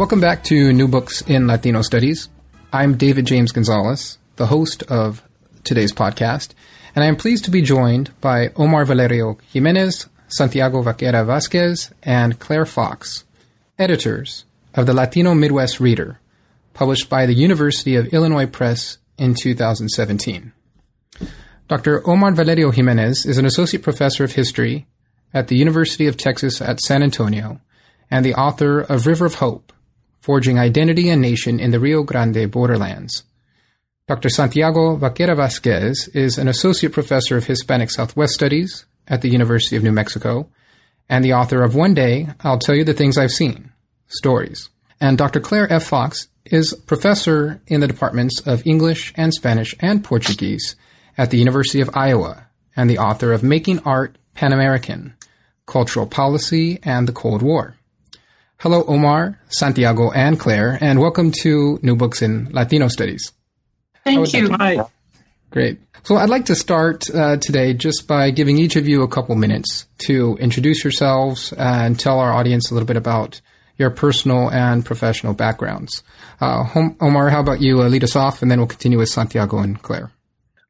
Welcome back to New Books in Latino Studies. I'm David James Gonzalez, the host of today's podcast, and I am pleased to be joined by Omar Valerio Jimenez, Santiago Vaquera Vasquez, and Claire Fox, editors of the Latino Midwest Reader, published by the University of Illinois Press in 2017. Dr. Omar Valerio Jimenez is an associate professor of history at the University of Texas at San Antonio and the author of River of Hope, Forging Identity and Nation in the Rio Grande Borderlands. Dr. Santiago Vaquera Vasquez is an associate professor of Hispanic Southwest Studies at the University of New Mexico and the author of One Day, I'll Tell You the Things I've Seen, Stories. And Dr. Claire F. Fox is professor in the departments of English and Spanish and Portuguese at the University of Iowa and the author of Making Art Pan American, Cultural Policy and the Cold War. Hello, Omar, Santiago, and Claire, and welcome to New Books in Latino Studies. Thank you. Hi. Great. So I'd like to start uh, today just by giving each of you a couple minutes to introduce yourselves and tell our audience a little bit about your personal and professional backgrounds. Uh, Omar, how about you uh, lead us off, and then we'll continue with Santiago and Claire.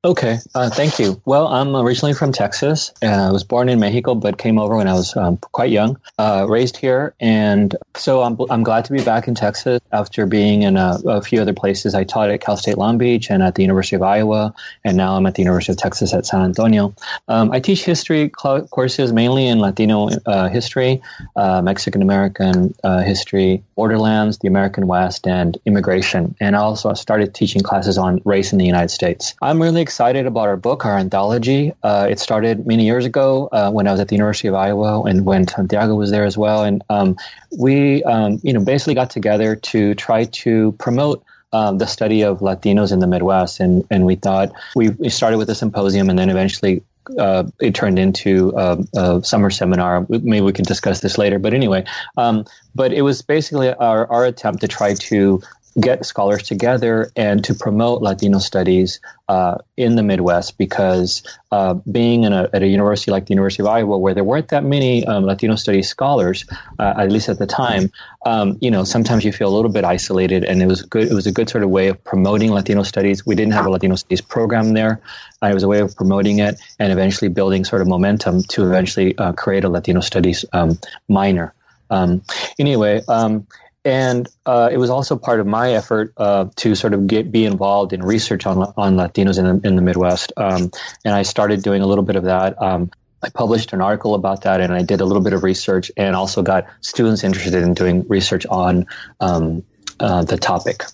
Okay, uh, thank you. Well, I'm originally from Texas. Uh, I was born in Mexico, but came over when I was um, quite young. Uh, raised here, and so I'm, I'm glad to be back in Texas after being in a, a, few other places. I taught at Cal State Long Beach and at the University of Iowa, and now I'm at the University of Texas at San Antonio. Um, I teach history cl- courses mainly in Latino uh, history, uh, Mexican American uh, history, borderlands, the American West, and immigration. And I also started teaching classes on race in the United States. I'm really excited about our book, our anthology. Uh, it started many years ago uh, when I was at the University of Iowa and when Santiago was there as well. And um, we, um, you know, basically got together to try to promote um, the study of Latinos in the Midwest, and and we thought we, we started with a symposium, and then eventually uh, it turned into a, a, summer seminar. Maybe we can discuss this later. But anyway, um, but it was basically our, our attempt to try to get scholars together and to promote Latino studies uh, in the Midwest because uh, being a, at a university like the University of Iowa, where there weren't that many um, Latino studies scholars, uh, at least at the time, um, you know, sometimes you feel a little bit isolated, and it was good. It was a good sort of way of promoting Latino studies. We didn't have a Latino studies program there. Uh, it was a way of promoting it and eventually building sort of momentum to eventually uh, create a Latino studies um, minor. Um, anyway, um, and uh, it was also part of my effort uh, to sort of get be involved in research on on Latinos in the, in the Midwest. Um, and I started doing a little bit of that. Um, I published an article about that, and I did a little bit of research, and also got students interested in doing research on um, uh, the topic.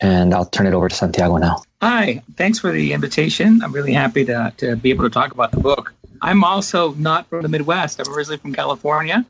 And I'll turn it over to Santiago now. Hi, thanks for the invitation. I'm really happy to, to be able to talk about the book. I'm also not from the Midwest. I'm originally from California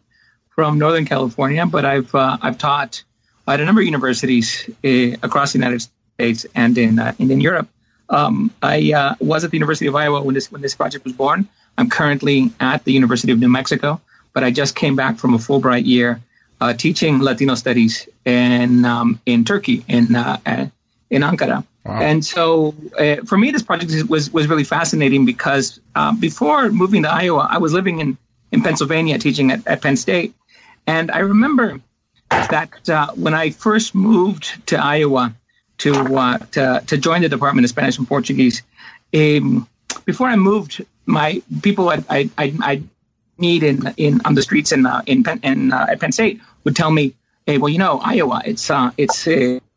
from Northern California, but I've uh, I've taught at a number of universities uh, across the United States and in uh, and in Europe. Um, I uh, was at the University of Iowa when this when this project was born. I'm currently at the University of New Mexico, but I just came back from a Fulbright year uh, teaching Latino studies in um, in Turkey in uh, in Ankara. Wow. And so, for me, this project was was really fascinating because before moving to Iowa, I was living in in Pennsylvania teaching at, at Penn State. And I remember that uh, when I first moved to Iowa to, uh, to, to join the Department of Spanish and Portuguese, um, before I moved, my people I I I meet in in on the streets in uh, in Penn, in uh, at Penn State would tell me, hey, well, you know, Iowa, it's uh, it's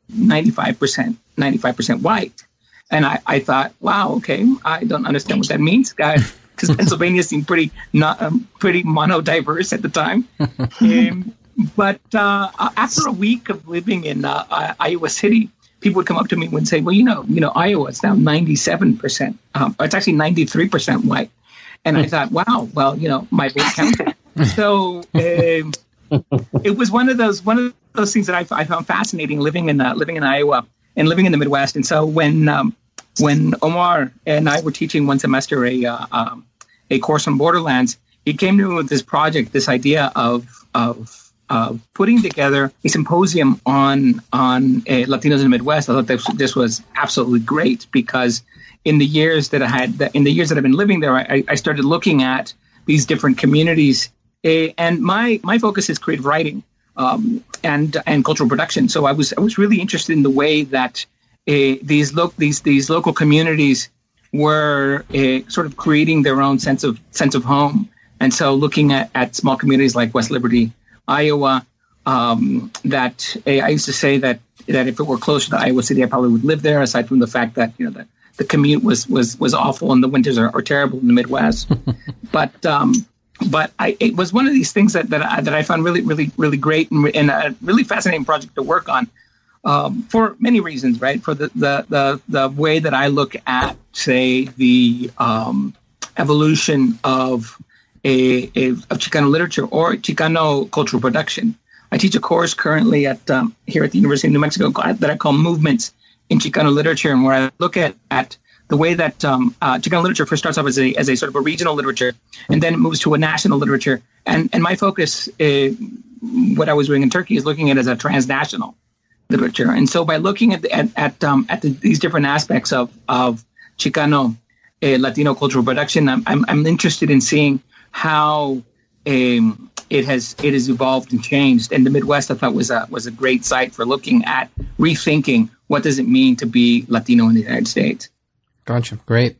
ninety five percent ninety five percent white, and I, I thought, wow, okay, I don't understand what that means, guys because Pennsylvania seemed pretty not um, pretty mono diverse at the time. um, but uh, after a week of living in uh, Iowa City, people would come up to me and say, "Well, you know, you know, Iowa is now ninety seven percent. Um, it's actually ninety three percent white." and I thought, wow, well, you know, my vote counted. so um, it was one of those one of those things that I, I found fascinating living in uh, living in Iowa and living in the Midwest. And so when um, when Omar and I were teaching one semester a uh, um, a course on Borderlands, he came to me with this project, this idea of of uh, putting together a symposium on on uh, Latinos in the Midwest. I thought this, this was absolutely great because in the years that I had in the years that I've been living there, I, I started looking at these different communities, uh, and my my focus is creative writing um, and and cultural production. So I was I was really interested in the way that uh, these lo- these these local communities were uh, sort of creating their own sense of sense of home. And so looking at, at small communities like West Liberty, Iowa. Um, that I used to say that that if it were closer to Iowa City, I probably would live there. Aside from the fact that you know the, the commute was was was awful and the winters are, are terrible in the Midwest, but um, but I, it was one of these things that that I, that I found really really really great and, and a really fascinating project to work on um, for many reasons. Right for the, the the the way that I look at say the um, evolution of a, a, of Chicano literature or Chicano cultural production. I teach a course currently at um, here at the University of New Mexico that I call Movements in Chicano Literature, and where I look at at the way that um, uh, Chicano literature first starts off as a, as a sort of a regional literature, and then it moves to a national literature. And and my focus, uh, what I was doing in Turkey, is looking at it as a transnational literature. And so by looking at the, at at, um, at the, these different aspects of of Chicano uh, Latino cultural production, I'm, I'm I'm interested in seeing how um, it has it has evolved and changed. And the Midwest, I thought, was a was a great site for looking at rethinking what does it mean to be Latino in the United States. Gotcha. Great,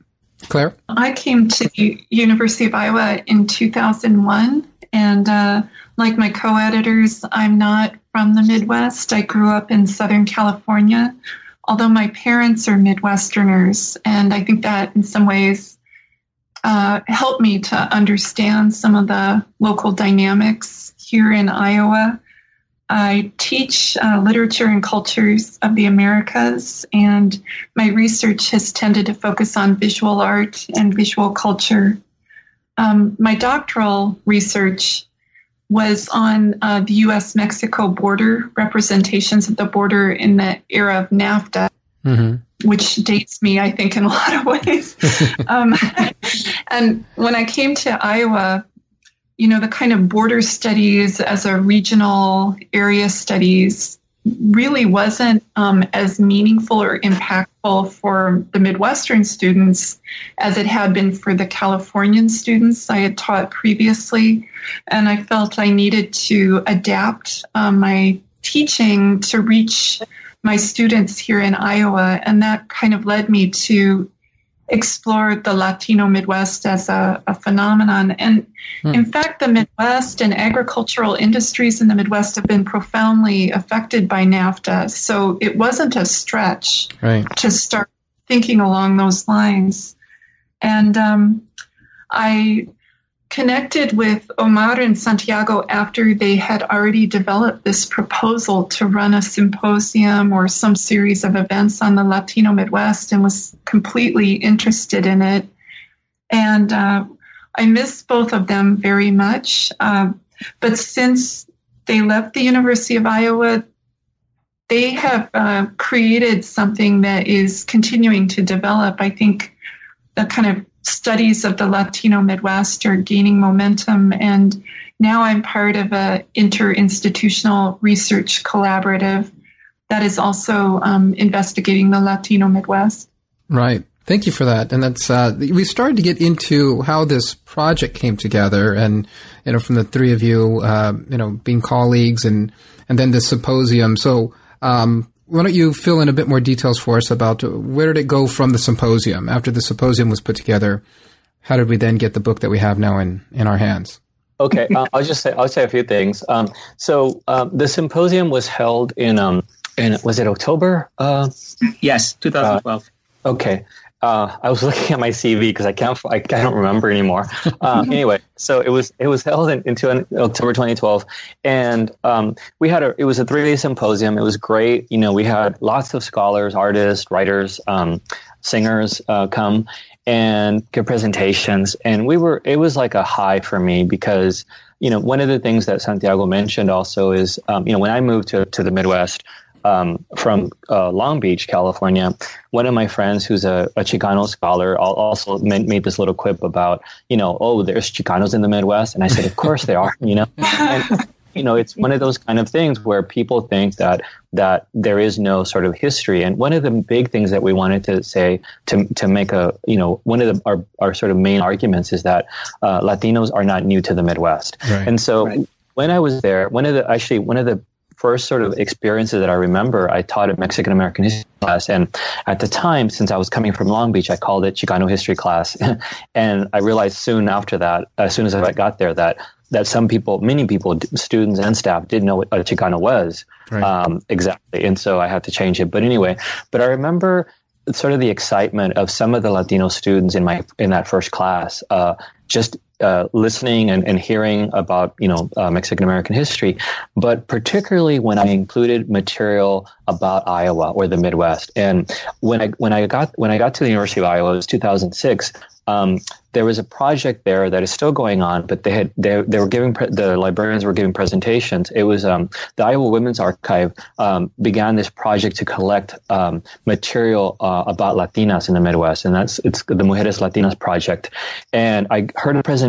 Claire. I came to the University of Iowa in 2001, and uh, like my co-editors, I'm not from the Midwest. I grew up in Southern California, although my parents are Midwesterners, and I think that in some ways uh, helped me to understand some of the local dynamics here in Iowa. I teach uh, literature and cultures of the Americas, and my research has tended to focus on visual art and visual culture. Um, my doctoral research was on uh, the US Mexico border, representations of the border in the era of NAFTA. Mm-hmm which dates me, I think, in a lot of ways. um, and when I came to Iowa, you know, the kind of border studies as a regional area studies really wasn't um, as meaningful or impactful for the Midwestern students as it had been for the Californian students I had taught previously. And I felt I needed to adapt um, my teaching to reach my students here in Iowa. And that kind of led me to explore the Latino Midwest as a, a phenomenon. And hmm. in fact, the Midwest and agricultural industries in the Midwest have been profoundly affected by NAFTA. So it wasn't a stretch right. to start thinking along those lines. And um, I connected with Omar and Santiago after they had already developed this proposal to run a symposium or some series of events on the Latino Midwest and was completely interested in it. And uh, I miss both of them very much. Uh, but since they left the University of Iowa, they have uh, created something that is continuing to develop. I think the kind of studies of the Latino Midwest are gaining momentum. And now I'm part of a interinstitutional research collaborative that is also um, investigating the Latino Midwest. Right. Thank you for that. And that's uh, we started to get into how this project came together, and you know, from the three of you, uh, you know, being colleagues, and and then the symposium. So, um, why don't you fill in a bit more details for us about where did it go from the symposium? After the symposium was put together, how did we then get the book that we have now in, in our hands? Okay, uh, I'll just say I'll say a few things. Um, so um, the symposium was held in um, in was it October? Uh, yes, 2012. Uh, okay, uh, I was looking at my CV because I can't I, I don't remember anymore. Uh, anyway, so it was it was held in, in October 2012, and um, we had a it was a three day symposium. It was great. You know, we had lots of scholars, artists, writers, um, singers uh, come, and give presentations. And we were, it was like a high for me because, you know, one of the things that Santiago mentioned also is, um, you know, when I moved to, to the Midwest, um, from uh, Long Beach, California. One of my friends, who's a, a Chicano scholar, also made, made, this little quip about, you know, oh, there's Chicanos in the Midwest, and I said, of course there are, you know. And, you know, it's one of those kind of things where people think that that there is no sort of history. And one of the big things that we wanted to say to to make a you know one of the, our our sort of main arguments is that uh, Latinos are not new to the Midwest. Right. And so right. when I was there, one of the actually one of the first sort of experiences that I remember, I taught a Mexican American history class. And at the time, since I was coming from Long Beach, I called it Chicano history class. and I realized soon after that, as soon as I got there, that that some people, many people, students and staff, didn't know what a Chicano was right. um, exactly, and so I had to change it. But anyway, but I remember sort of the excitement of some of the Latino students in my in that first class, uh, just uh, listening and, and hearing about you know uh, Mexican American history, but particularly when I included material about Iowa or the Midwest. And when I when I got when I got to the University of Iowa, it was 2006. Um, there was a project there that is still going on, but they had they, they were giving pre- the librarians were giving presentations. It was um, the Iowa Women's Archive um, began this project to collect um, material uh, about Latinas in the Midwest, and that's it's the Mujeres Latinas project. And I heard a presentation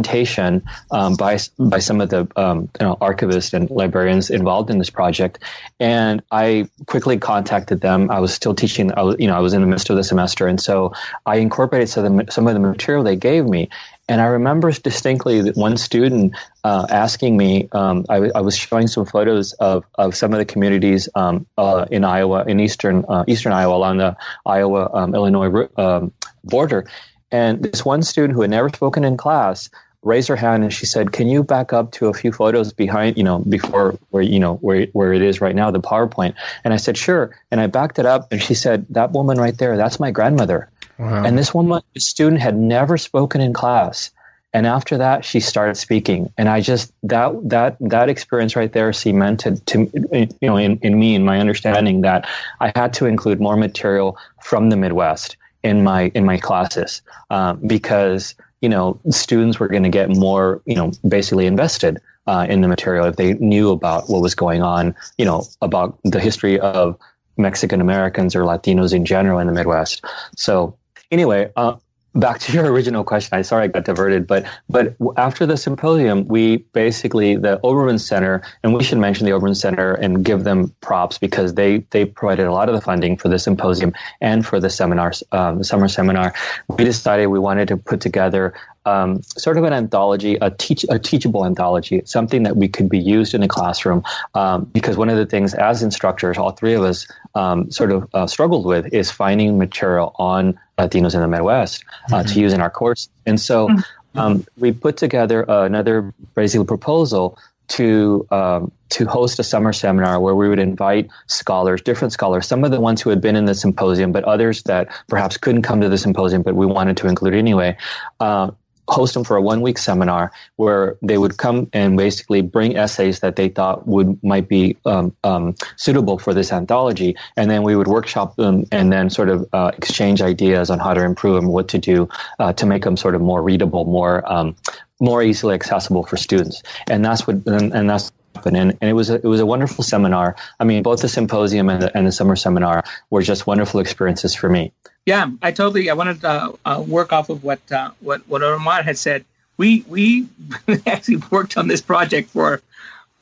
um, by by some of the um, you know, archivists and librarians involved in this project, and I quickly contacted them. I was still teaching. I was you know I was in the midst of the semester, and so I incorporated some of the, some of the material they gave me me. And I remember distinctly that one student uh, asking me, um, I, w- I was showing some photos of, of some of the communities um, uh, in Iowa, in eastern uh, eastern Iowa, along the Iowa um, Illinois um, border. And this one student who had never spoken in class raised her hand and she said, "Can you back up to a few photos behind, you know, before where you know where where it is right now, the PowerPoint?" And I said, "Sure." And I backed it up, and she said, "That woman right there, that's my grandmother." Wow. And this woman, this student had never spoken in class. And after that, she started speaking. And I just, that, that, that experience right there cemented to, you know, in, in me, in my understanding that I had to include more material from the Midwest in my, in my classes. Um, because, you know, students were going to get more, you know, basically invested. Uh, in the material if they knew about what was going on, you know, about the history of Mexican Americans or Latinos in general in the Midwest. So Anyway, uh, back to your original question. I sorry I got diverted, but but after the symposium, we basically the Obermann Center, and we should mention the Obermann Center and give them props because they they provided a lot of the funding for the symposium and for the seminars, um, the summer seminar. We decided we wanted to put together um, sort of an anthology, a teach a teachable anthology, something that we could be used in the classroom. Um, because one of the things as instructors, all three of us um, sort of uh, struggled with is finding material on Latinos in the Midwest uh, mm-hmm. to use in our course. And so mm-hmm. um, we put together uh, another basically proposal to um, to host a summer seminar where we would invite scholars, different scholars, some of the ones who had been in the symposium, but others that perhaps couldn't come to the symposium, but we wanted to include anyway, uh, host them for a one week seminar where they would come and basically bring essays that they thought would might be um, um, suitable for this anthology, and then we would workshop them and then sort of uh, exchange ideas on how to improve them, what to do uh, to make them sort of more readable, more um, more easily accessible for students, and that's what and, and that's and, and it was a, it was a wonderful seminar. I mean, both the symposium and the, and the summer seminar were just wonderful experiences for me. Yeah, I totally. I wanted to uh, uh, work off of what uh, what what Omar had said. We we actually worked on this project for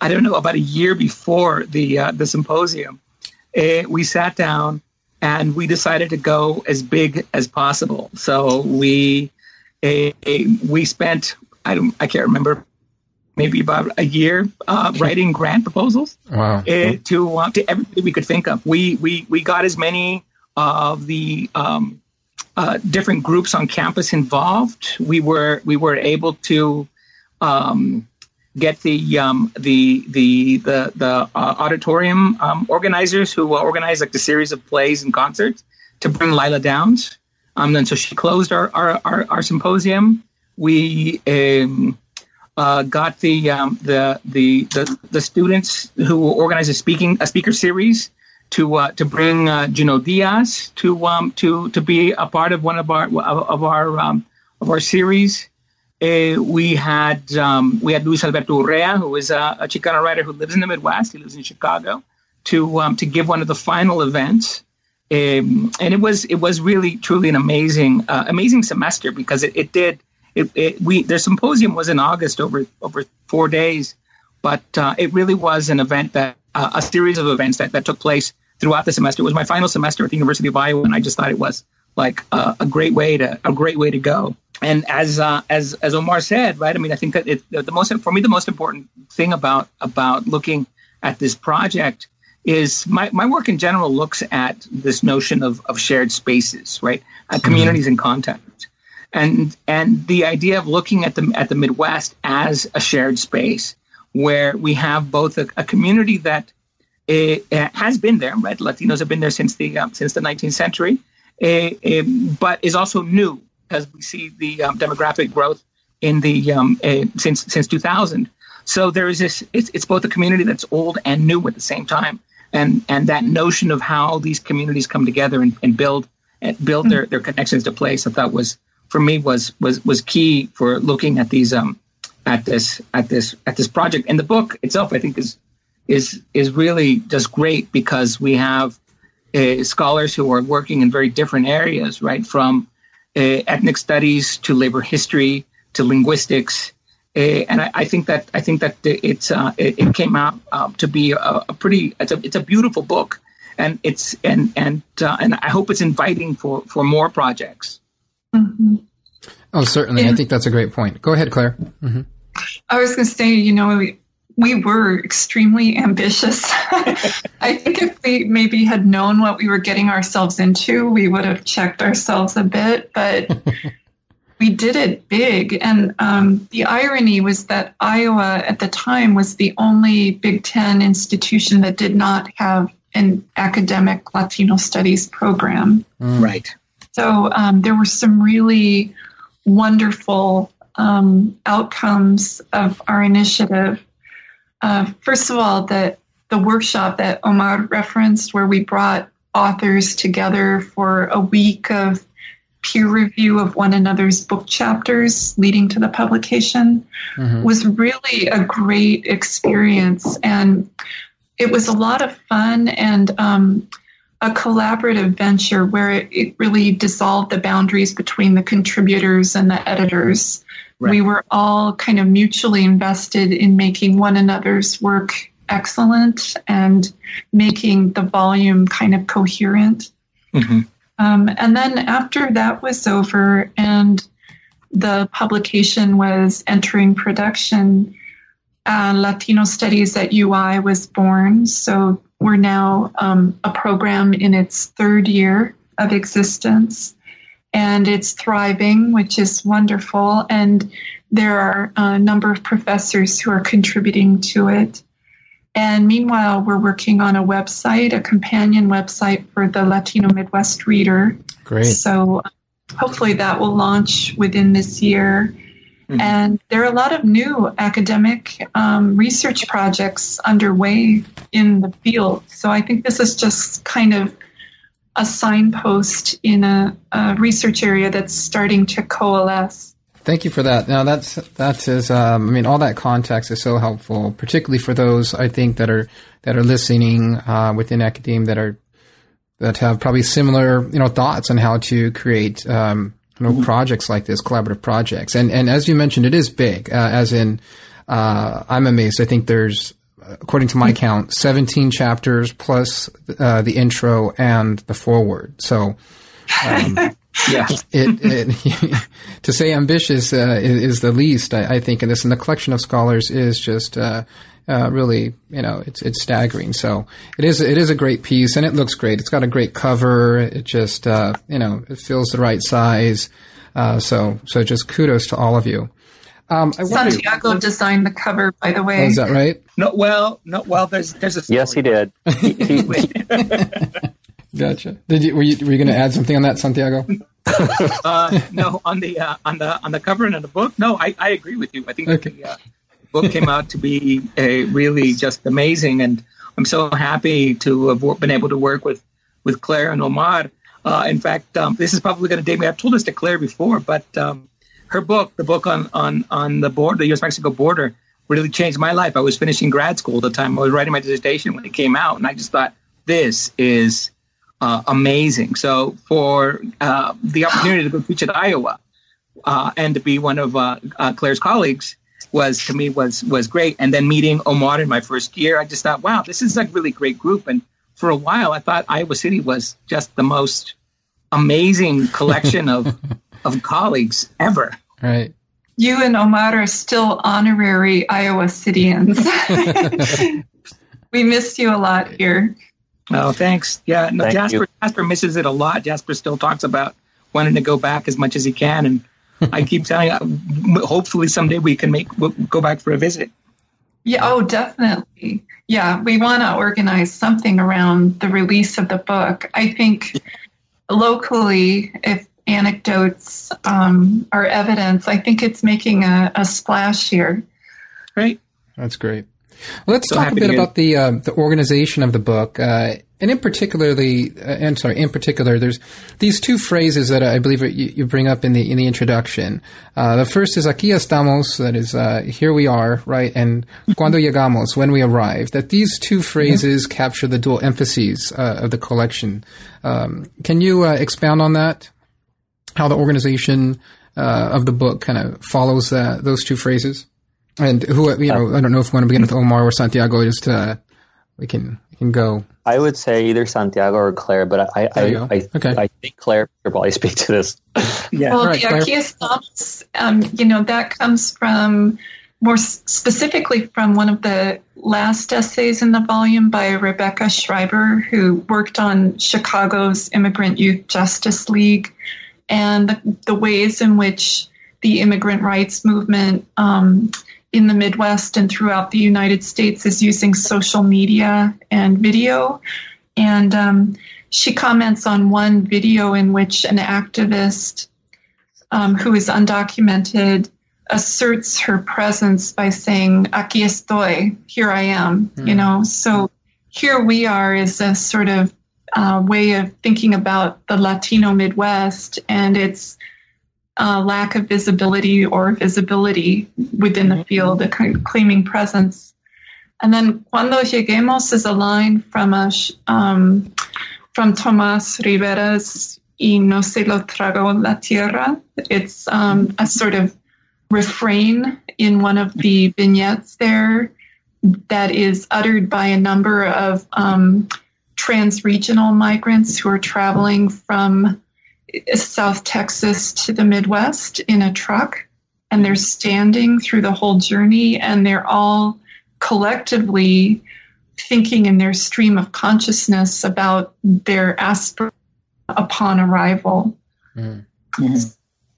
I don't know about a year before the uh, the symposium. Uh, we sat down and we decided to go as big as possible. So we uh, we spent I don't I can't remember maybe about a year writing grant proposals wow. to to everybody we could think of. We we we got as many of the um, uh, different groups on campus involved. We were we were able to um, get the um, the the the, the uh, auditorium um, organizers who organized like the series of plays and concerts to bring Lila Downs. Um, and so she closed our our, our, our symposium. We um, uh, got the, um, the, the the the students who organized a speaking a speaker series to uh, to bring uh, Junot Diaz to um, to to be a part of one of our of our um, of our series. Uh, we had um, we had Luis Alberto Urrea, who is a, a, Chicano writer who lives in the Midwest. He lives in Chicago, to um, to give one of the final events, um, and it was it was really truly an amazing uh, amazing semester because it, it did it, it, we their symposium was in August over over four days, but uh, it really was an event that uh, a series of events that, that took place throughout the semester. It was my final semester at the University of Iowa, and I just thought it was like a, a great way to a great way to go. And as uh, as as Omar said, right? I mean, I think that it, the most for me the most important thing about about looking at this project is my, my work in general looks at this notion of, of shared spaces, right? Uh, communities mm-hmm. and context and and the idea of looking at the at the Midwest as a shared space where we have both a, a community that uh, has been there, right? Latinos have been there since the um, since the 19th century, uh, but is also new because we see the um, demographic growth in the um, since since 2000. So there is this. It's, it's both a community that's old and new at the same time, and and that notion of how these communities come together and, and build and build their, their connections to place, I thought was for me was was was key for looking at these um at this at this at this project. And the book itself, I think, is is is really just great because we have uh, scholars who are working in very different areas, right? From uh, ethnic studies to labor history to linguistics. Uh, and I, I, think that I think that it's uh, it, it, came out uh, to be a, a, pretty it's a it's a beautiful book, and it's and and uh, and I hope it's inviting for for more projects. Mm-hmm. Oh, certainly. And I think that's a great point. Go ahead, Claire. Mm-hmm. I was going to say, you know, we, we were extremely ambitious. I think if we maybe had known what we were getting ourselves into, we would have checked ourselves a bit, but we did it big. And um, the irony was that Iowa at the time was the only Big Ten institution that did not have an academic Latino studies program. Mm. Right. So um, there were some really wonderful um, outcomes of our initiative. Uh, first of all, the the workshop that Omar referenced, where we brought authors together for a week of peer review of one another's book chapters leading to the publication, mm-hmm. was really a great experience, and it was a lot of fun and. Um, a collaborative venture where it, it, really dissolved the boundaries between the contributors and the editors. Right. We were all kind of mutually invested in making one another's work excellent and making the volume kind of coherent. Mm-hmm. Um, and then after that was over and the publication was entering production, uh, Latino Studies at UI was born. So we're now um, a program in its third year of existence, and it's thriving, which is wonderful. And there are a number of professors who are contributing to it. And meanwhile, we're working on a website, a companion website for the Latino Midwest Reader. Great. So hopefully that will launch within this year. Mm-hmm. And there are a lot of new academic um, research projects underway in the field. So I think this is just kind of a signpost in a, a research area that's starting to coalesce. Thank you for that. Now that's that is um, I mean all that context is so helpful, particularly for those I think that are that are listening uh, within academia that are that have probably similar you know thoughts on how to create um, you know, mm-hmm. projects like this, collaborative projects. And, and as you mentioned, it is big, uh, as in, uh, I'm amazed. I think there's, according to my mm-hmm. count, 17 chapters plus, uh, the intro and the foreword. So, um, yeah, it, it to say ambitious, uh, is, is, the least, I, I, think, in this. And the collection of scholars is just, uh, really, you know, it's it's staggering. So it is it is a great piece, and it looks great. It's got a great cover. It just uh, you know it feels the right size. Uh, so so just kudos to all of you. Um, Santiago wonder, designed the cover, by the way. Oh, is that right? No, well, no, well. There's there's a story. yes, he did. He, he, gotcha. Did you were you were you going to add something on that, Santiago? uh, no, on the uh, on the on the cover and on the book. No, I, I agree with you. I think okay. the, uh, book came out to be a really just amazing. And I'm so happy to have been able to work with with Claire and Omar. Uh, in fact, um, this is probably going to date me. I've told this to Claire before, but um, her book, the book on on on the border, the U.S. Mexico border, really changed my life. I was finishing grad school at the time. I was writing my dissertation when it came out, and I just thought this is uh, amazing. So for uh, the opportunity to go teach at Iowa uh, and to be one of uh, uh, Claire's colleagues was to me was was great. And then meeting Omar in my first year, I just thought, wow, this is a really great group. And for a while, I thought Iowa City was just the most amazing collection of of colleagues ever. Right. You and Omar are still honorary Iowa Cityans. we missed you a lot here. Oh, thanks. Yeah, no, Thank Jasper you. Jasper misses it a lot. Jasper still talks about wanting to go back as much as he can, and I keep telling you, hopefully someday we can make we'll go back for a visit. Yeah, oh, definitely. Yeah, we want to organize something around the release of the book. I think locally, if anecdotes um, are evidence, I think it's making a, a splash here. Right? That's great. Well, let's So talk a bit about the uh, the organization of the book, uh, and in particular, the uh, I'm sorry, in particular, there's these two phrases that I believe you, you bring up in the in the introduction. Uh, the first is "aquí estamos," that is uh, "here we are," right, and "cuando llegamos," when we arrive. That these two phrases capture the dual emphases uh, of the collection. Um, can you uh, expound on that? How the organization uh, of the book kind of follows uh, those two phrases? And who, you know, I don't know if we want to begin with Omar or Santiago. Just uh, we can we can go. I would say either Santiago or Claire, but I I. I, Okay. I think Claire could probably speak to this. Yeah. Well, Right, the Claire. Aquí Estamos, um, you know, that comes from more specifically from one of the last essays in the volume by Rebecca Schreiber, who worked on Chicago's Immigrant Youth Justice League and the, the ways in which the immigrant rights movement um, in the Midwest and throughout the United States is using social media and video. And um, she comments on one video in which an activist um, who is undocumented asserts her presence by saying aquí estoy here i am you know so here we are is a sort of uh, way of thinking about the latino midwest and its uh, lack of visibility or visibility within the field a kind of claiming presence and then cuando lleguemos is a line from a um, from Tomas Rivera's Y no se lo tragó la tierra. It's um, a sort of refrain in one of the vignettes there that is uttered by a number of um, trans-regional migrants who are traveling from South Texas to the Midwest in a truck. And they're standing through the whole journey and they're all collectively thinking in their stream of consciousness about their aspirations upon arrival.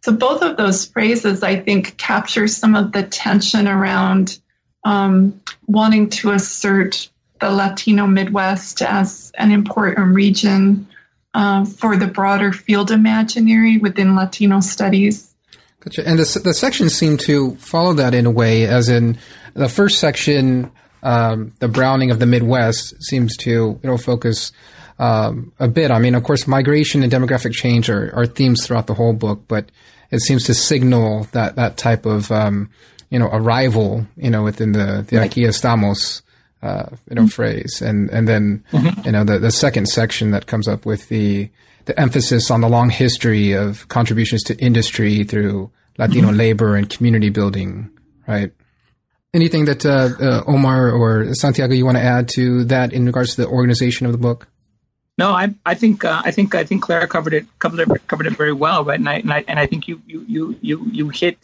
So both of those phrases, I think, capture some of the tension around um, wanting to assert the Latino Midwest as an important region uh, for the broader field imaginary within Latino studies. Gotcha. And the the sections seem to follow that in a way, as in the first section, um, the Browning of the Midwest seems to you know focus um, a bit. I mean, of course, migration and demographic change are, are themes throughout the whole book, but it seems to signal that that type of um, you know arrival, you know, within the the aquí estamos. Uh, you know, phrase, and and then you know the the second section that comes up with the the emphasis on the long history of contributions to industry through Latino labor and community building, right? Anything that uh, uh, Omar or Santiago you want to add to that in regards to the organization of the book? No, I I think uh, I think I think Clara covered it covered it covered it very well, right? And I and I, and I think you you you you you hit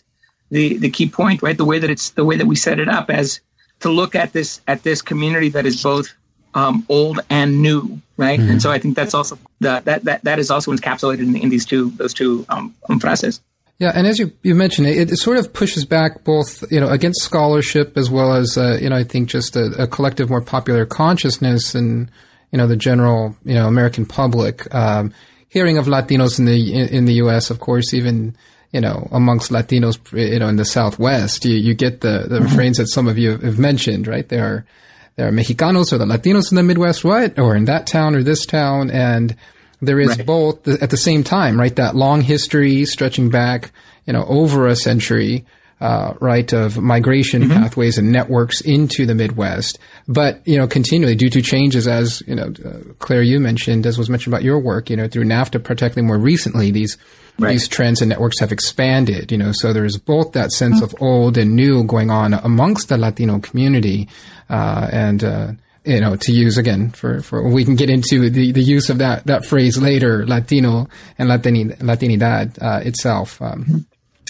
the the key point, right? The way that it's the way that we set it up as to look at this at this community that is both um, old and new, right? And so I think that's also the, that that that is also encapsulated in, in these two those two um, um, phrases. Yeah, and as you, you mentioned, it, it sort of pushes back both, you know, against scholarship as well as, uh, you know, I think just a, a collective, more popular consciousness and, you know, the general, you know, American public. Um, hearing of Latinos in the in, in the U.S., of course, even you know, amongst Latinos, you know, in the Southwest, you, you get the, the refrains that some of you have mentioned, right? There are, there are Mexicanos or the Latinos in the Midwest, what? Or in that town or this town. And there is Right. both at the same time, right? That long history stretching back, you know, over a century, uh, right, of migration pathways and networks into the Midwest. But, you know, continually due to changes as, you know, uh, Claire, you mentioned, as was mentioned about your work, you know, through NAFTA, particularly more recently, these, these trends and networks have expanded, you know, so there's both that sense of old and new going on amongst the Latino community, uh, and, uh, you know, to use again for, for we can get into the, the use of that, that phrase later, Latino and Latini, Latinidad uh, itself. Um,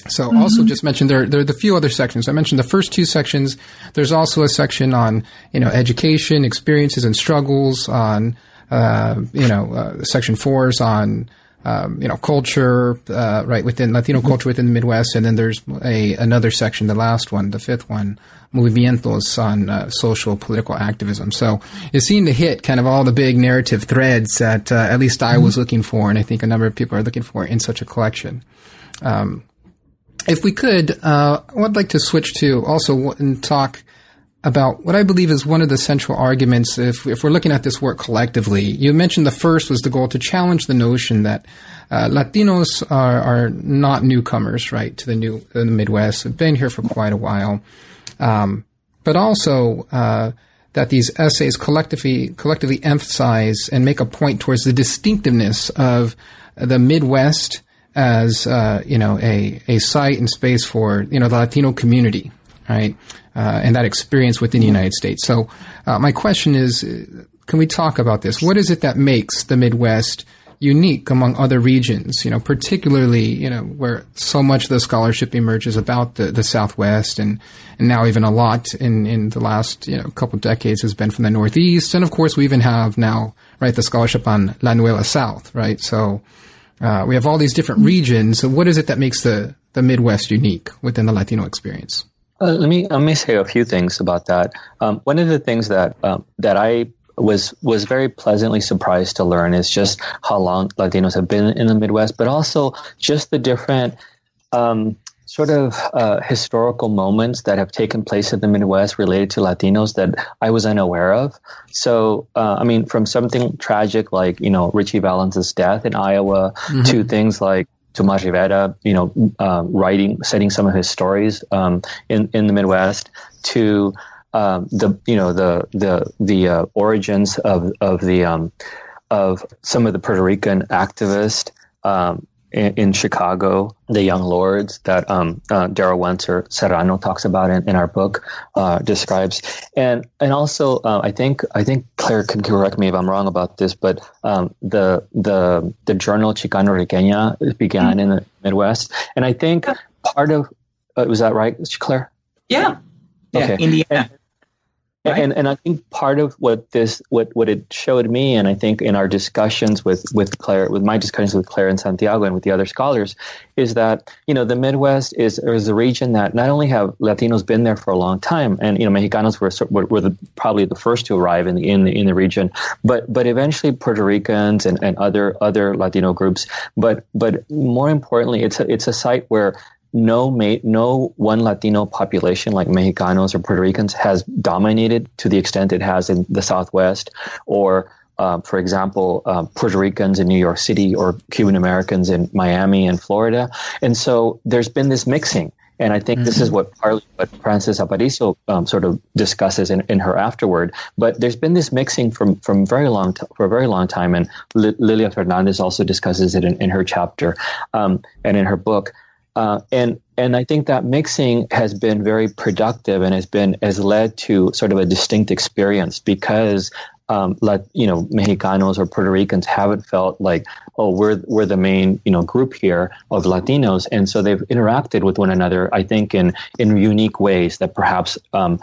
so also just mentioned there, there are the few other sections. I mentioned the first two sections. There's also a section on, you know, education, experiences and struggles on, uh, you know, uh, section fours is on, um, you know, culture, uh, right within Latino culture within the Midwest. And then there's a, another section, the last one, the fifth one, movimientos on uh, social political activism. So it seemed to hit kind of all the big narrative threads that uh, at least I was looking for. And I think a number of people are looking for in such a collection. Um, if we could, uh, I would like to switch to also and talk about what I believe is one of the central arguments. If, if we're looking at this work collectively, you mentioned the first was the goal to challenge the notion that uh, Latinos are, are not newcomers, right, to the new the Midwest. Have been here for quite a while, um, but also uh, that these essays collectively collectively emphasize and make a point towards the distinctiveness of the Midwest as uh, you know a a site and space for you know the Latino community, right, uh, and that experience within the United States. So, uh, my question is, uh, can we talk about this? What is it that makes the Midwest unique among other regions? You know, particularly you know where so much of the scholarship emerges about the the Southwest, and and now even a lot in in the last you know couple of decades has been from the Northeast, and of course we even have now right the scholarship on La Nueva South, right? So. Uh, we have all these different regions. So what is it that makes the, the Midwest unique within the Latino experience? Uh, let me let me say a few things about that. Um, one of the things that um, that I was was very pleasantly surprised to learn is just how long Latinos have been in the Midwest, but also just the different um, sort of uh, historical moments that have taken place in the Midwest related to Latinos that I was unaware of. So, uh, I mean, from something tragic like you know Ritchie Valens' death in Iowa to things like Tomas Rivera, you know, uh, writing, setting some of his stories um, in in the Midwest to um, the you know the the the uh, origins of of the um, of some of the Puerto Rican activists um, in, in Chicago, the Young Lords that um, uh, Darrel Wanzer-Serrano talks about in, in our book uh, describes, and and also uh, I think I think Claire can correct me if I'm wrong about this, but um, the the the journal Chicano Riqueña began in the Midwest, and I think part of uh, was that right, Claire? Yeah. Yeah, Okay. Indiana. Right. And and I think part of what this what what it showed me, and I think in our discussions with with Claire, with my discussions with Claire and Santiago and with the other scholars, is that you know the Midwest is is a region that not only have Latinos been there for a long time, and you know Mexicanos were were, were the, probably the first to arrive in the in the in the region, but but eventually Puerto Ricans and, and other other Latino groups, but but more importantly, it's a, it's a site where no ma- no one Latino population like Mexicanos or Puerto Ricans has dominated to the extent it has in the Southwest, or uh, for example, um, Puerto Ricans in New York City or Cuban Americans in Miami and Florida, and so there's been this mixing. And I think this is what partly what Frances Aparicio um, sort of discusses in, in her afterward. But there's been this mixing from from very long t- for a very long time, and Li- Lilia Fernandez also discusses it in, in her chapter um, and in her book. Uh, and and I think that mixing has been very productive and has been has led to sort of a distinct experience because um, like you know Mexicanos or Puerto Ricans haven't felt like oh we're we're the main you know group here of Latinos and so they've interacted with one another I think in in unique ways that perhaps um,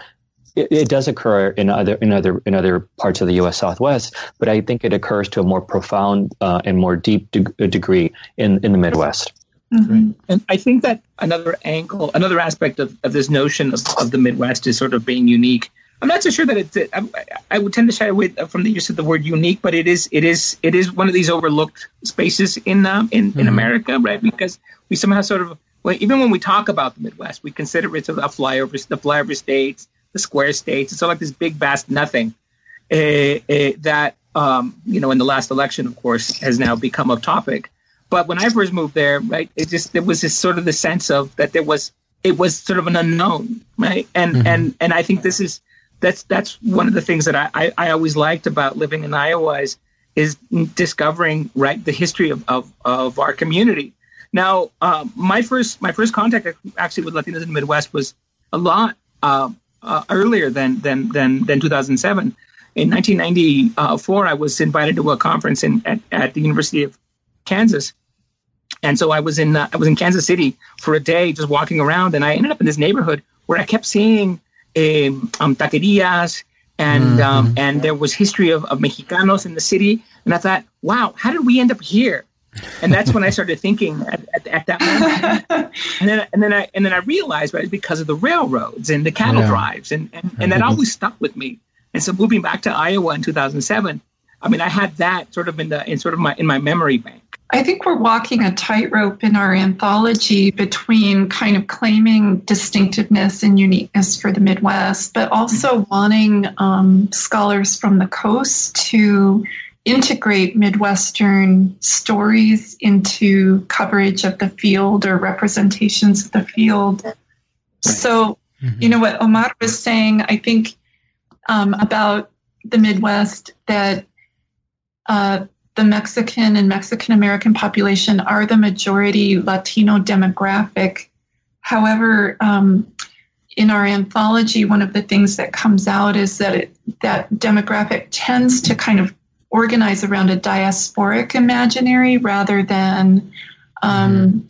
it, it does occur in other in other in other parts of the U.S. Southwest, but I think it occurs to a more profound uh, and more deep de- degree in in the Midwest. Mhm. And I think that another angle, another aspect of, of this notion of, of the Midwest is sort of being unique. I'm not so sure that it's. I, I would tend to shy away from the use of the word unique, but it is. It is. It is one of these overlooked spaces in um, in, in America, right? Because we somehow sort of, well, even when we talk about the Midwest, we consider it sort of the flyover, the flyover states, the square states. It's all like this big, vast nothing uh, uh, that, um, you know, in the last election, of course, has now become a topic. But when I first moved there, right, it just there was this sort of the sense of that there was it was sort of an unknown, right? And mm-hmm. and and I think this is that's that's one of the things that I, I, I always liked about living in Iowa is is discovering right the history of, of, of our community. Now, um, my first my first contact actually with Latinos in the Midwest was a lot uh, uh, earlier than than than than 2007. In 1994, I was invited to a conference in at, at the University of Kansas, and so I was in uh, I was in Kansas City for a day, just walking around, and I ended up in this neighborhood where I kept seeing um, um, taquerias, and mm-hmm. um, and there was history of, of Mexicanos in the city, and I thought, wow, how did we end up here? And that's when I started thinking at, at, at that moment. and then and then I and then I realized right because of the railroads and the cattle yeah. drives, and and, and that always stuck with me. And so moving back to Iowa in 2007, I mean, I had that sort of in the in sort of my in my memory bank. I think we're walking a tightrope in our anthology between kind of claiming distinctiveness and uniqueness for the Midwest, but also wanting um, scholars from the coast to integrate Midwestern stories into coverage of the field or representations of the field. So, mm-hmm. you know, what Omar was saying, I think um, about the Midwest, that uh, the Mexican and Mexican American population are the majority Latino demographic. However, um, in our anthology, one of the things that comes out is that it, that demographic tends to kind of organize around a diasporic imaginary rather than um,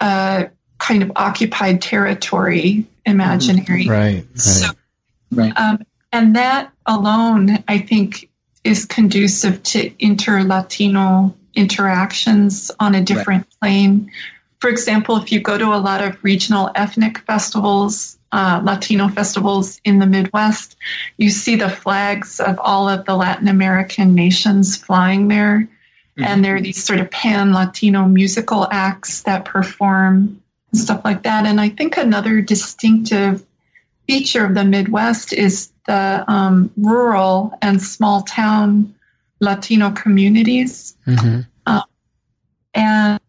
mm-hmm. a kind of occupied territory imaginary. Right. right. So, right. Um, and that alone, I think, is conducive to inter Latino interactions on a different right. plane. For example, if you go to a lot of regional ethnic festivals, uh, Latino festivals in the Midwest, you see the flags of all of the Latin American nations flying there. Mm-hmm. And there are these sort of pan Latino musical acts that perform and stuff like that. And I think another distinctive feature of the Midwest is the um, rural and small town Latino communities. Mm-hmm. Uh, and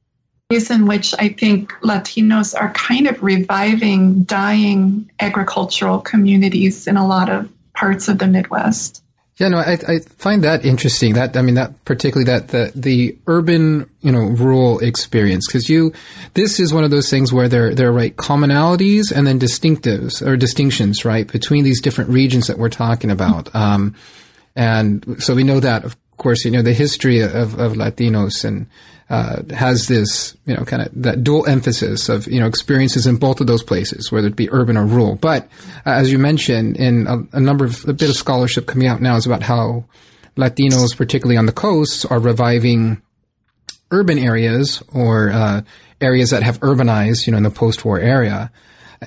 ways in which I think Latinos are kind of reviving dying agricultural communities in a lot of parts of the Midwest. Yeah, no, I, I find that interesting. That I mean, that particularly that the the urban, you know, rural experience because you, this is one of those things where there there are right commonalities and then distinctives or distinctions, right, between these different regions that we're talking about. Um, and so we know that, of course, you know, the history of, of Latinos and uh, has this, you know, kind of that dual emphasis of, you know, experiences in both of those places, whether it be urban or rural. But uh, as you mentioned, in a, a, number of, a bit of scholarship coming out now is about how Latinos, particularly on the coasts, are reviving urban areas or uh, areas that have urbanized, you know, in the post-war area.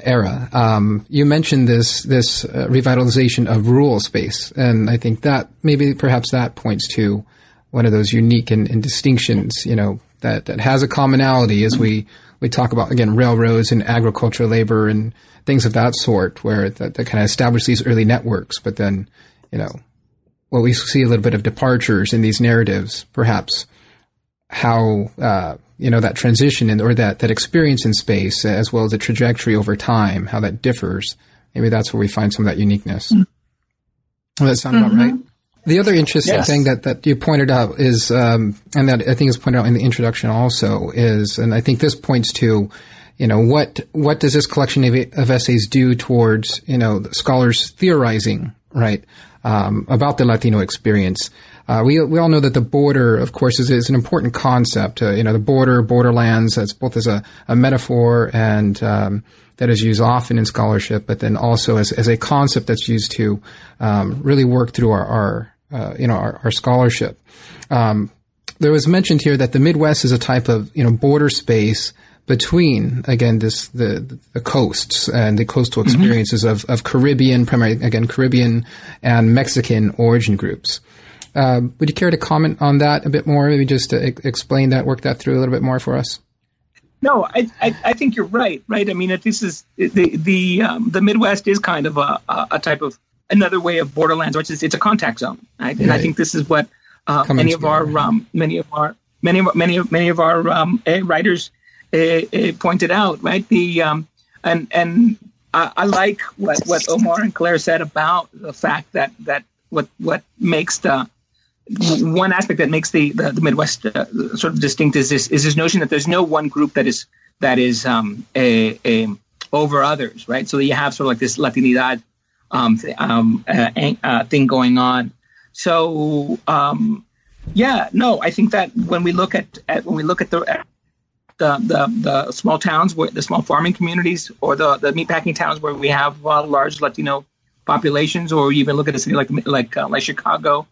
Era. Um, you mentioned this this uh, revitalization of rural space, and I think that maybe perhaps that points to one of those unique and, and distinctions, you know, that, that has a commonality as we, we talk about, again, railroads and agricultural labor and things of that sort, where that, that kind of establish these early networks. But then, you know, well, we see a little bit of departures in these narratives, perhaps how, uh, you know, that transition in, or that, that experience in space, as well as the trajectory over time, how that differs. Maybe that's where we find some of that uniqueness. Mm-hmm. Does that sound mm-hmm. about right? The other interesting yes. thing that, that you pointed out is, um, and that I think is pointed out in the introduction also is, and I think this points to, you know, what what does this collection of, of essays do towards, you know, scholars theorizing, right, um, about the Latino experience? Uh, we we all know that the border, of course, is, is an important concept. Uh, you know, the border, borderlands, that's both as a, a metaphor and um, that is used often in scholarship, but then also as, as a concept that's used to um, really work through our, our uh, you know, our, our scholarship. Um, there was mentioned here that the Midwest is a type of, you know, border space between, again, this, the, the coasts and the coastal mm-hmm. experiences mm-hmm. of, of Caribbean, primarily, again, Caribbean and Mexican origin groups. Uh, would you care to comment on that a bit more? Maybe just to explain that, work that through a little bit more for us? No, I, I, I think you're right. Right. I mean, this is the the um, the Midwest is kind of a, a type of another way of borderlands, which is it's a contact zone, right? And I think this is what uh, many of our um, many of our many of many of many of our um, uh, writers uh, uh, pointed out, right? The um, and and I, I, like what, what Omar and Claire said about the fact that that what what makes the one aspect that makes the the, the Midwest uh, sort of distinct is this is this notion that there's no one group that is that is um, a, a over others, right? So you have sort of like this Latinidad um, um, uh, uh, thing going on. So um, yeah, no, I think that when we look at, at when we look at the the, the, the small towns, where the small farming communities, or the the meatpacking towns where we have uh, large Latino populations, or even look at a city like like uh, like Chicago,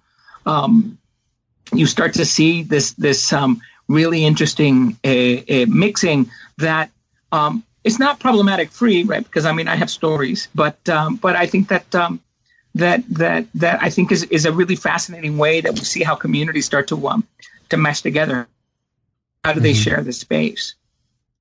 um, you start to see this this um, really interesting uh, mixing that um, it's not problematic free, right? Because I mean, I have stories, but um, but I think that um, that that that I think is is a really fascinating way that we see how communities start to um to mesh together. How do they mm-hmm. share the space?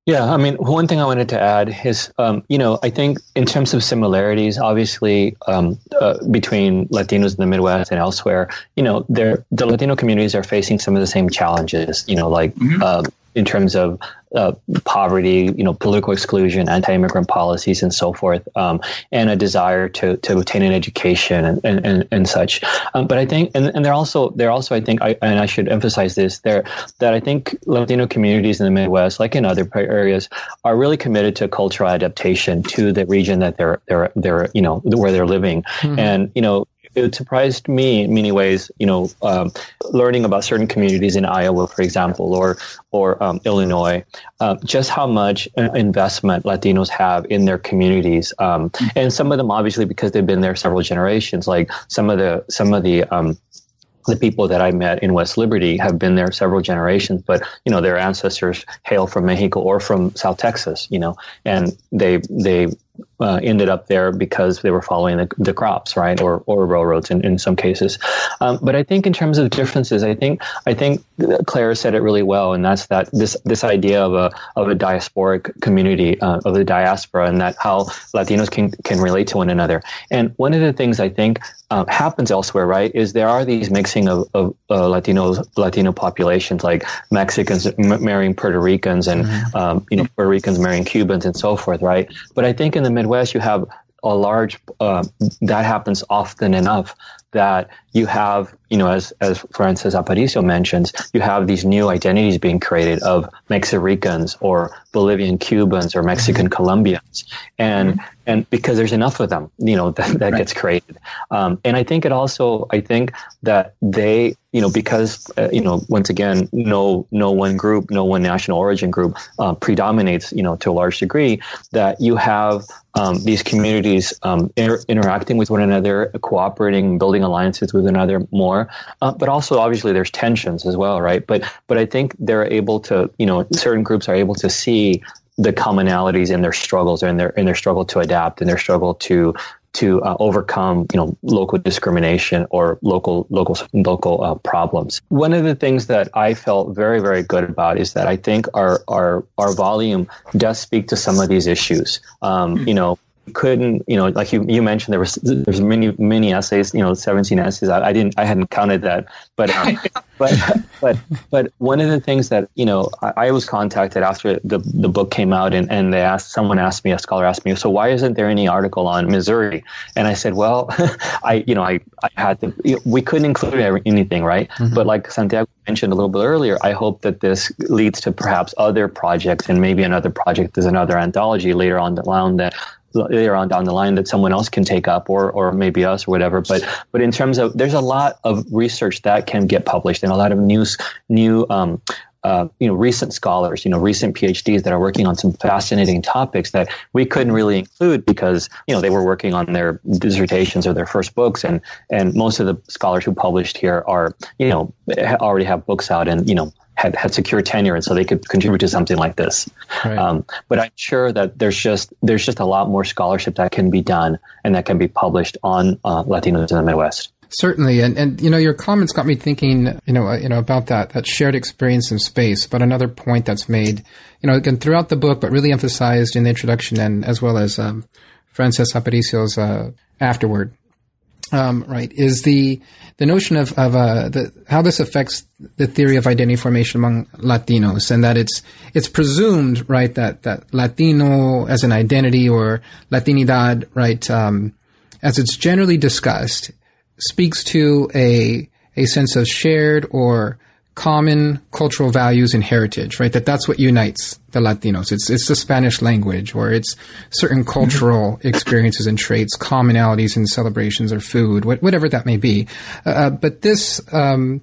Yeah, I mean, one thing I wanted to add is, um, you know, I think in terms of similarities, obviously um, uh, between Latinos in the Midwest and elsewhere, you know, the Latino communities are facing some of the same challenges. You know, like mm-hmm. uh, in terms of uh, poverty, you know, political exclusion, anti-immigrant policies, and so forth, um, and a desire to, to obtain an education and, and, and, and such. Um, but I think, and, and they're also, they're also, I think, I, and I should emphasize this, there that I think Latino communities in the Midwest, like in other areas, are really committed to cultural adaptation to the region that they're, they're, they're, you know, where they're living, mm-hmm. and you know, it surprised me in many ways, you know, um, learning about certain communities in Iowa, for example, or or um, Illinois, uh, just how much uh, investment Latinos have in their communities, um, and some of them obviously because they've been there several generations. Like some of the some of the um, the people that I met in West Liberty have been there several generations, but you know their ancestors hail from Mexico or from South Texas, you know, and they they uh, ended up there because they were following the, the crops, right, or or railroads in, in some cases. Um, but I think in terms of differences, I think I think Claire said it really well, and that's that this this idea of a of a diasporic community uh, of the diaspora, and that how Latinos can can relate to one another. And one of the things I think um, happens elsewhere, right, is there are these mixing of, of uh, Latinos, Latino populations, like Mexicans m- marrying Puerto Ricans and mm-hmm. um, you know Puerto Ricans marrying Cubans and so forth, right? But I think in the Midwest you have a large uh, that happens often enough that you have, you know, as as Frances Aparicio mentions, you have these new identities being created of Mexicans or Bolivian Cubans or Mexican mm-hmm. Colombians, and mm-hmm. and because there's enough of them, you know, that, that right. gets created. Um, and I think it also, I think that they, you know, because uh, you know, once again, no no one group, no one national origin group uh, predominates, you know, to a large degree. That you have um, these communities um, inter- interacting with one another, cooperating, building alliances with another more. Uh, but also, obviously, there's tensions as well, right? But but I think they're able to, you know, certain groups are able to see the commonalities in their struggles and their in their struggle to adapt and their struggle to to uh, overcome you know local discrimination or local local local uh, problems. One of the things that I felt very very good about is that I think our our our volume does speak to some of these issues. Um, you know, couldn't you know like you, you mentioned there was there's many many essays you know 17 essays. I, I didn't I hadn't counted that. But um, but but but one of the things that you know I, I, was contacted after the the book came out and, and they asked someone asked me a scholar asked me so why isn't there any article on Missouri? And I said well I you know I, I had to we couldn't include anything right? Mm-hmm. but like Santiago mentioned a little bit earlier I hope that this leads to perhaps other projects and maybe another project is another anthology later on the line that later on down the line that someone else can take up or or maybe us or whatever but but in terms of there's a lot of research that can get published and a lot of news new um, uh, you know, recent scholars, you know, recent PhDs that are working on some fascinating topics that we couldn't really include because, you know, they were working on their dissertations or their first books. And, and most of the scholars who published here are, you know, already have books out and, you know, had, had secure tenure and so they could contribute to something like this. Right. Um, but I'm sure that there's just there's just a lot more scholarship that can be done and that can be published on uh, Latinos in the Midwest. Certainly, and and you know your comments got me thinking, you know, uh, you know about that that shared experience in space. But another point that's made, you know, again throughout the book, but really emphasized in the introduction and as well as um, Frances Aparicio's uh, afterward, um, right, is the the notion of of uh, the, how this affects the theory of identity formation among Latinos, and that it's it's presumed, right, that that Latino as an identity or Latinidad, right, um, as it's generally discussed speaks to a a sense of shared or common cultural values and heritage, right? That that's what unites the Latinos. It's it's the Spanish language, or it's certain mm-hmm. cultural experiences and traits, commonalities in celebrations or food, whatever that may be. Uh, uh, but this, um,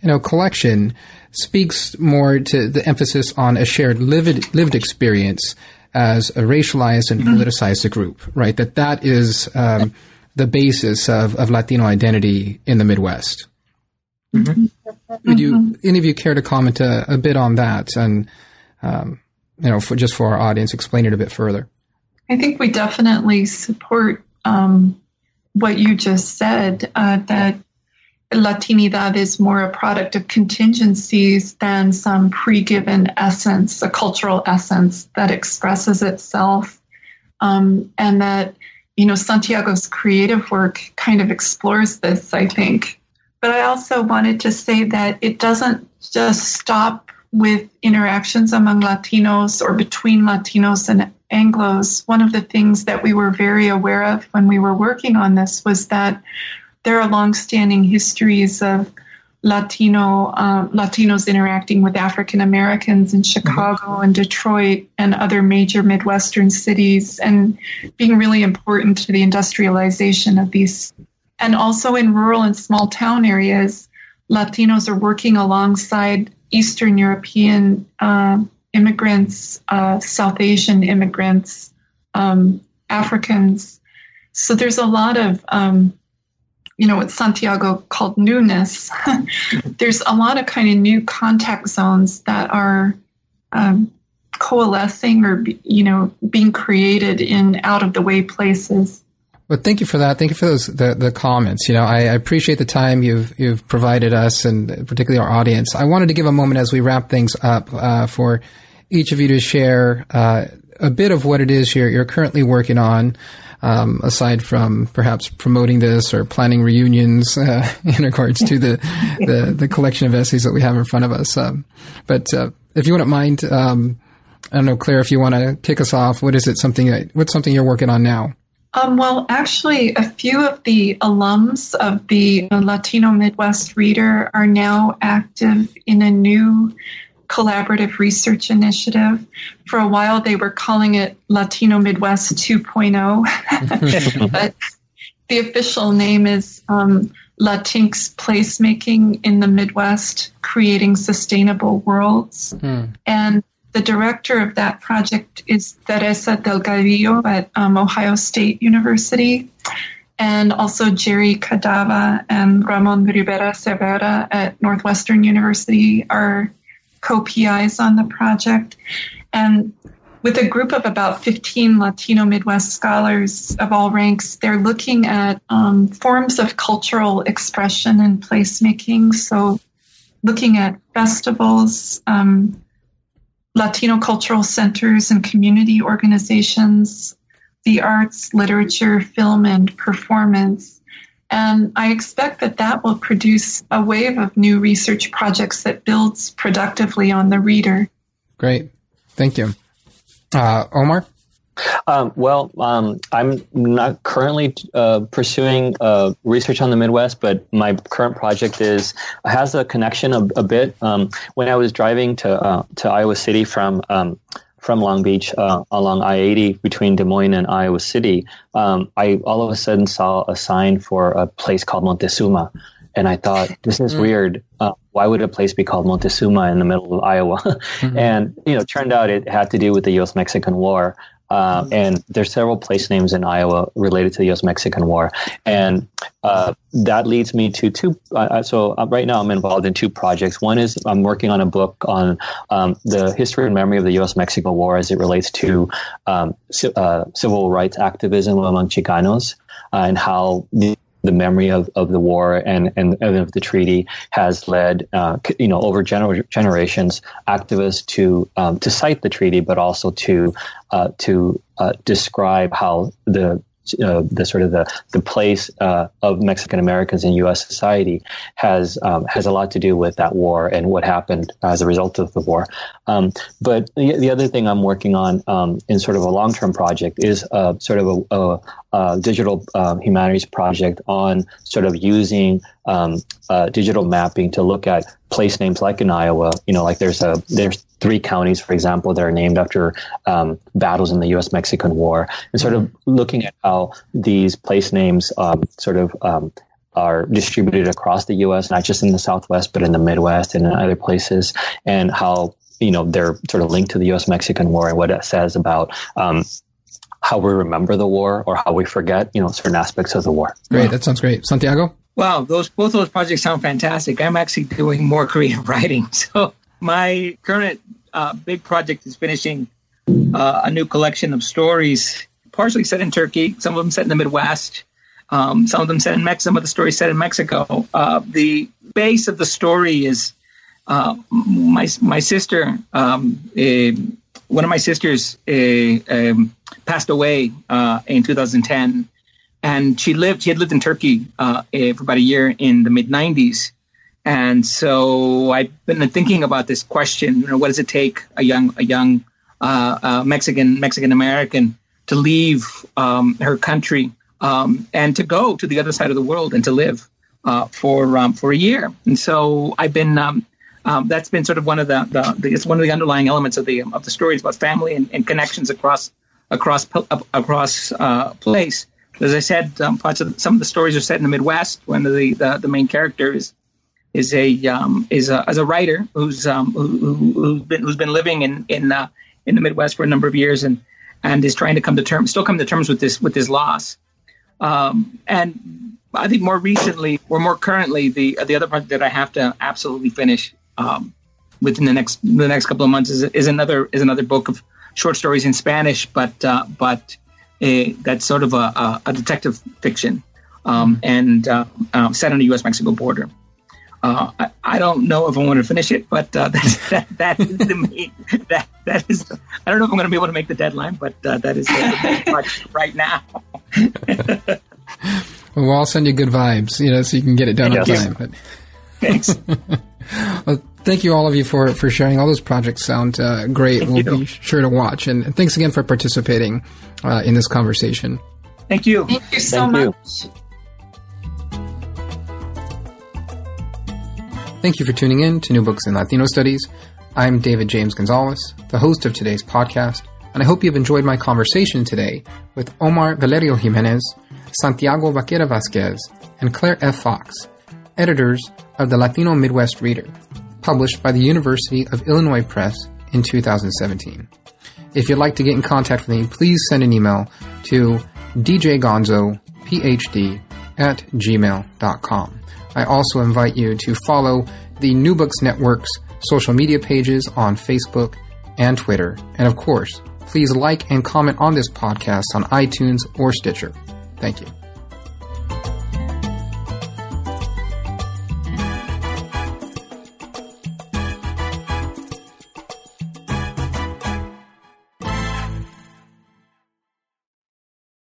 you know, collection speaks more to the emphasis on a shared lived lived experience as a racialized and mm-hmm. politicized group, right? That that is. Um, the basis of, of Latino identity in the Midwest. Mm-hmm. Would you, mm-hmm. any of you care to comment a, a bit on that and, um, you know, for just for our audience, explain it a bit further? I think we definitely support um, what you just said, uh, that Latinidad is more a product of contingencies than some pre given essence, a cultural essence that expresses itself. Um, and that you know, Santiago's creative work kind of explores this, I think. But I also wanted to say that it doesn't just stop with interactions among Latinos or between Latinos and Anglos. One of the things that we were very aware of when we were working on this was that there are longstanding histories of Latino uh, Latinos interacting with African Americans in Chicago mm-hmm. and Detroit and other major Midwestern cities, and being really important to the industrialization of these. And also in rural and small town areas, Latinos are working alongside Eastern European uh, immigrants, uh, South Asian immigrants, um, Africans. So there's a lot of um, you know what Santiago called newness. There's a lot of kind of new contact zones that are um, coalescing or you know being created in out of the way places. Well, thank you for that. Thank you for those the, the comments. You know, I, I appreciate the time you've you've provided us and particularly our audience. I wanted to give a moment as we wrap things up uh, for each of you to share uh, a bit of what it is you're, you're currently working on um, aside from perhaps promoting this or planning reunions uh, in regards to the, the, the collection of essays that we have in front of us. Um, but uh, if you wouldn't mind, um, I don't know, Claire, if you want to kick us off, what is it? Something that, what's something you're working on now? Um, well, actually, a few of the alums of the Latino Midwest Reader are now active in a new collaborative research initiative. For a while, they were calling it Latino Midwest 2.0, but the official name is um, Latinx Placemaking in the Midwest, Creating Sustainable Worlds. Mm. And the director of that project is Theresa Delgadillo at um, Ohio State University. And also Jerry Cadava and Ramon Rivera Servera at Northwestern University are co PIs on the project. And with a group of about 15 Latino Midwest scholars of all ranks, they're looking at um, forms of cultural expression and placemaking. So, looking at festivals, um, Latino cultural centers, and community organizations, the arts, literature, film, and performance. And I expect that that will produce a wave of new research projects that builds productively on the reader. Great. Thank you. Uh, Omar? Um, well, um, I'm not currently uh, pursuing uh, research on the Midwest, but my current project is has a connection a, a bit. Um, when I was driving to uh, to Iowa City from um, from Long Beach uh, along I 80 between Des Moines and Iowa City, um, I all of a sudden saw a sign for a place called Montezuma. And I thought, this is mm. weird. Uh, why would a place be called Montezuma in the middle of Iowa? mm-hmm. And, you know, turned out it had to do with the U.S. Mexican War. Uh, mm-hmm. and there's several place names in Iowa related to the U.S.-Mexican War, and uh, that leads me to two. Uh, so right now, I'm involved in two projects. One is I'm working on a book on um, the history and memory of the U.S.-Mexican War as it relates to um, c- uh, civil rights activism among Chicanos, uh, and how the the memory of, of the war and, and, and of the treaty has led, uh, you know, over gener- generations, activists to um, to cite the treaty, but also to uh, to uh, describe how the uh, the sort of the the place uh, of Mexican Americans in U.S. society has um, has a lot to do with that war and what happened as a result of the war. Um, but the, the other thing I'm working on um, in sort of a long term project is uh, sort of a, a, a digital um, humanities project on sort of using um, uh, digital mapping to look at place names like in Iowa. You know, like there's a there's three counties, for example, that are named after um, battles in the U.S. Mexican War, and sort of looking at how these place names um, sort of um, are distributed across the U.S., not just in the Southwest, but in the Midwest and in other places, and how you know they're sort of linked to the U.S. Mexican War and what it says about um, how we remember the war or how we forget, you know, certain aspects of the war. Great, that sounds great, Santiago. Wow, those both those projects sound fantastic. I'm actually doing more creative writing, so my current uh, big project is finishing uh, a new collection of stories, partially set in Turkey, some of them set in the Midwest, um, some of them set in Mexico, some of the stories set in Mexico. Uh, the base of the story is uh, my my sister. Um, eh, one of my sisters uh, um, passed away uh, in 2010, and she lived. She had lived in Turkey uh, eh, for about a year in the mid 90s, and so I've been thinking about this question. You know, what does it take a young a young uh, uh, Mexican Mexican American to leave um, her country um, and to go to the other side of the world and to live uh, for um, for a year? And so I've been um, um, that's been sort of one of the, the, the, it's one of the underlying elements of the of the stories about family and, and connections across across across uh, place. As I said, um, parts of some of the stories are set in the Midwest. One of the the, the main character is is a um, is a as a writer who's um, who, has been who's been living in in uh, in the Midwest for a number of years and and is trying to come to terms still come to terms with this with this loss. Um, and I think more recently or more currently the the other project that I have to absolutely finish um, within the next the next couple of months is, is another is another book of short stories in Spanish, but uh, but a, that's sort of a, a, a detective fiction um, and uh, um, set on the U.S. Mexico border. Uh, I, I, don't know if I want to finish it, but uh, that's, that that is the main, that that is. I don't know if I'm going to be able to make the deadline, but uh, that is the project right now. well, I'll send you good vibes, you know, so you can get it done yes. on time. But. Thanks. well, thank you all of you for, for sharing. All those projects sound uh, great. Thank we'll you. be sure to watch. And, and thanks again for participating uh, in this conversation. Thank you. Thank you so thank much. You. Thank you for tuning in to New Books in Latino Studies. I'm David James Gonzalez, the host of today's podcast, and I hope you've enjoyed my conversation today with Omar Valerio Jimenez, Santiago Vaquera Vasquez, and Claire F. Fox, editors of the Latino Midwest Reader, published by the University of Illinois Press in 2017. If you'd like to get in contact with me, please send an email to djgonzophd at gmail.com. I also invite you to follow the New Books Network's social media pages on Facebook and Twitter. And of course, please like and comment on this podcast on iTunes or Stitcher. Thank you.